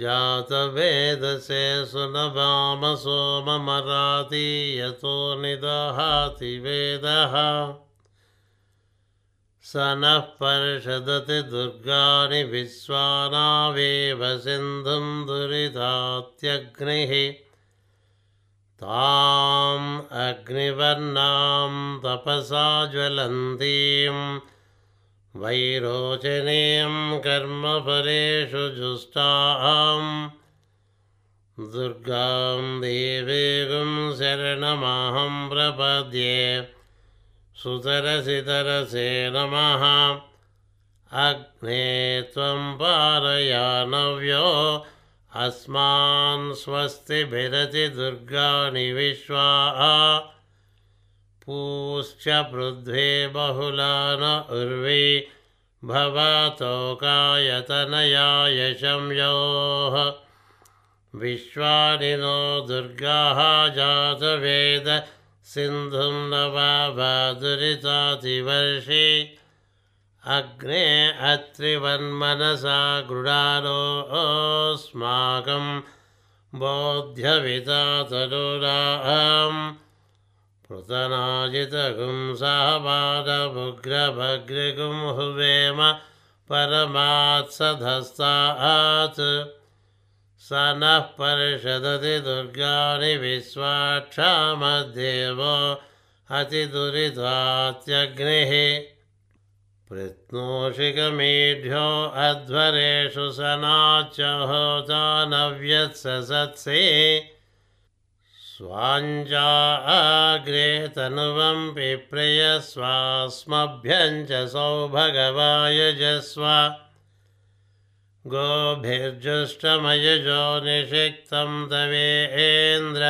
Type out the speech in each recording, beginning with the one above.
जातवेदसे सुनवाम सोममराति यतो निदहाति वेदः। स नः पर्षदति दुर्गाणि विश्वानावेव सिन्धुं दुरितात्यग्निः ताम् अग्निवर्णां तपसा ज्वलन्तीं वैरोचनीं कर्मफलेषु जुष्टां दुर्गां देवीगुं शरणमहं प्रपद्ये सुतरसितरसे नमः। अग्ने त्वं पारयानव्यो अस्मान् स्वस्तिभिरति दुर्गाणि विश्वाः। पूश्च पृथ्वे बहुला न उर्वी भवतोकायतनयाय शंयोः विश्वानि नो दुर्गाः जातवेद सिन्धुं न वादुरितातिवर्षि अग्ने अत्रिवन्मनसा गृणारोऽस्माकं बोध्यविता तरुराम् पृतनाजितगुं सहपादमुग्रभग्रिगुं हुवेम परमात्सधस्तात्। स नः परिषदति दुर्गाणि विश्वाक्षामद्देवो अतिदुरितात्यग्निः पृत्नोषिकमेढ्यो अध्वरेषु सनाच्यहोता नव्यत्सत्से स्वाञ्जाग्रे तनुवं पिप्रय स्वास्मभ्यं च सौभगवायजस्व गोभिर्जुष्टमयजो निषिक्तं तवेन्द्र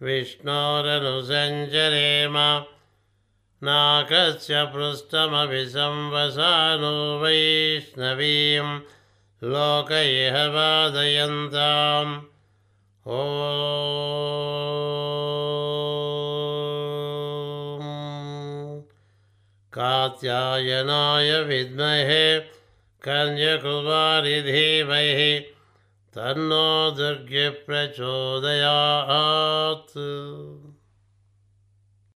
विष्णोरनुसञ्चरेम नाकस्य पृष्ठमभिसंवसानो वैष्णवीं लोक इह वादयन्ताम्। ॐ। कात्यायनाय विद्महे कन्यकुमारि धीमहि तन्नो दुर्गे प्रचोदयात्